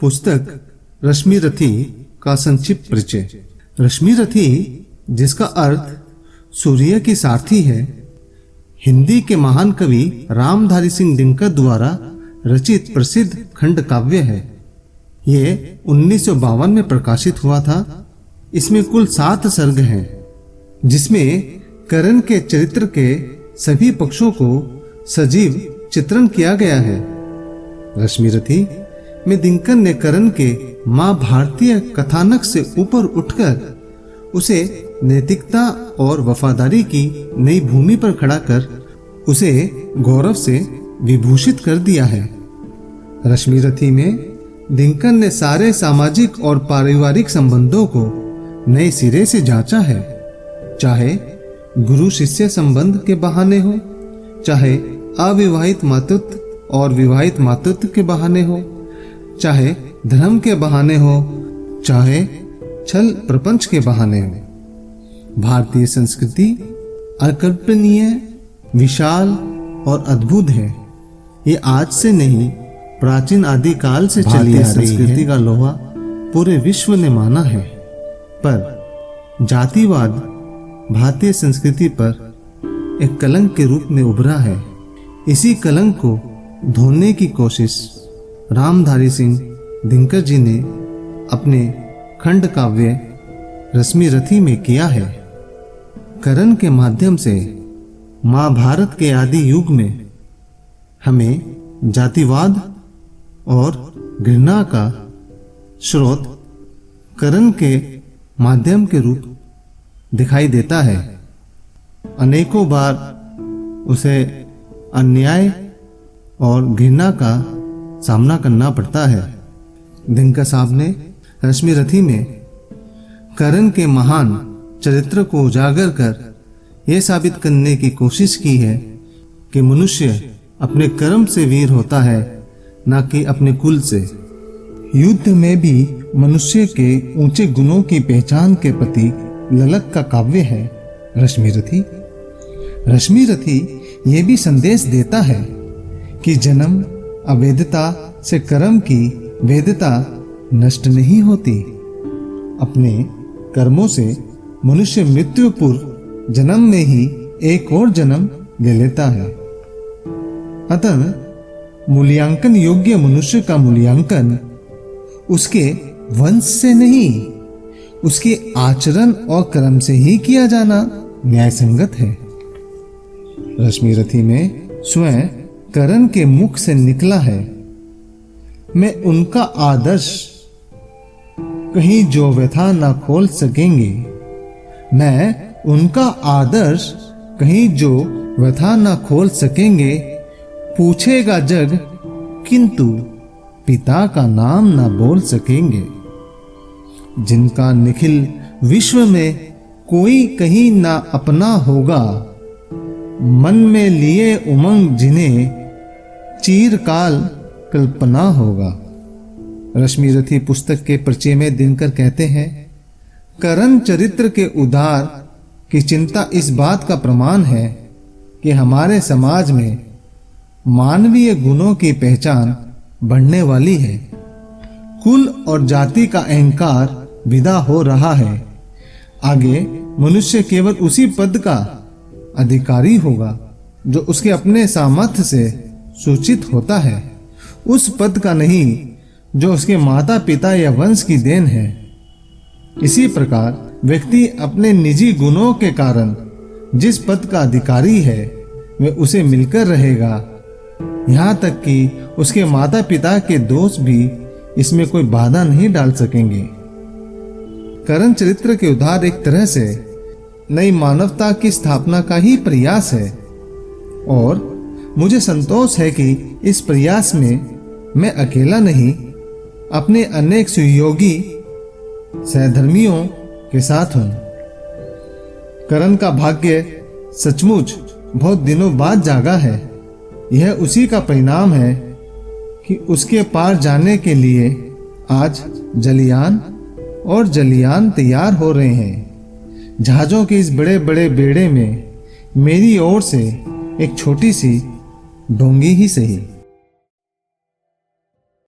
पुस्तक रश्मि रथी का संक्षिप्त परिचय। रश्मि रथी, जिसका अर्थ सूर्य की सारथी है, हिंदी के महान कवि रामधारी सिंह दिनकर द्वारा रचित प्रसिद्ध खंड काव्य है। ये उन्नीस में प्रकाशित हुआ था। इसमें कुल सात सर्ग हैं, जिसमें करण के चरित्र के सभी पक्षों को सजीव चित्रण किया गया है। रश्मि रथी में दिनकर ने करण के माँ भारतीय कथानक से ऊपर उठकर उसे नैतिकता और वफादारी की नई भूमि पर खड़ा कर उसे गौरव से विभूषित कर दिया है। रश्मि रथी में दिनकर ने सारे सामाजिक और पारिवारिक संबंधों को नए सिरे से जांचा है। चाहे गुरु शिष्य संबंध के बहाने हो, चाहे अविवाहित मातृत्व और विवाहित मातृत्व के बहाने हो चाहे धर्म के बहाने हो चाहे छल प्रपंच के बहाने। हो भारतीय संस्कृति अकल्पनीय विशाल और अद्भुत है। ये आज से नहीं प्राचीन आदि काल से चली आ रही संस्कृति का लोहा पूरे विश्व ने माना है। पर जातिवाद भारतीय संस्कृति पर एक कलंक के रूप में उभरा है। इसी कलंक को धोने की कोशिश रामधारी सिंह दिनकर जी ने अपने खंड काव्य रश्मि रथी में किया है। करण के माध्यम से महाभारत के आदि युग में हमें जातिवाद और घृणा का स्रोत करण के माध्यम के रूप दिखाई देता है। अनेकों बार उसे अन्याय और घृणा का सामना करना पड़ता है। दिनकर साहब ने रश्मि रथी में करण के महान चरित्र को उजागर कर यह साबित करने की कोशिश की है कि मनुष्य अपने कर्म से वीर होता है, न कि अपने कुल से। युद्ध में भी मनुष्य के ऊँचे गुणों की पहचान के प्रति ललक का काव्य है रश्मि रथी। रश्मि रथी ये भी संदेश देता है कि जन्म अवेदता से कर्म की वेदता नष्ट नहीं होती। अपने कर्मों से मनुष्य मृत्यु पूर्व जन्म में ही एक और जन्म ले लेता है। अतः मूल्यांकन योग्य मनुष्य का मूल्यांकन उसके वंश से नहीं, उसके आचरण और कर्म से ही किया जाना न्याय संगत है। रश्मि रथी में स्वयं करण के मुख से निकला है। मैं उनका आदर्श कहीं जो व्यथा ना खोल सकेंगे। मैं उनका आदर्श कहीं जो व्यथा ना खोल सकेंगे। पूछेगा जग, किंतु पिता का नाम ना बोल सकेंगे। जिनका निखिल विश्व में कोई कहीं ना अपना होगा, मन में लिए उमंग जिन्हें चीरकाल कल्पना होगा। रश्मि रथी पुस्तक के परिचय में दिनकर कहते हैं, करण चरित्र के उदार की चिंता इस बात का प्रमाण है कि हमारे समाज में मानवीय गुणों की पहचान बढ़ने वाली है। कुल और जाति का अहंकार विदा हो रहा है। आगे मनुष्य केवल उसी पद का अधिकारी होगा, जो उसके अपने सामर्थ्य से सूचित होता है। उस पद का नहीं, जो उसके माता पिता या वंश की देन है। इसी प्रकार, व्यक्ति अपने निजी गुणों के कारण, जिस पद का अधिकारी है, वह उसे मिलकर रहेगा। यहाँ तक कि उसके माता पिता के दोष भी इसमें कोई बाधा नहीं डाल सकेंगे। करण चरित्र के उधार एक तरह से नई मानवता की स्थापना का ही प्रयास है। और मुझे संतोष है कि इस प्रयास में मैं अकेला नहीं, अपने अनेक सहयोगी सहधर्मियों के साथ हूँ। करण का भाग्य सचमुच बहुत दिनों बाद जागा है। यह उसी का परिणाम है कि उसके पार जाने के लिए आज जलियान और जलियान तैयार हो रहे हैं। जहाजों के इस बड़े बड़े बेड़े में मेरी ओर से एक छोटी सी डोंगी ही सही।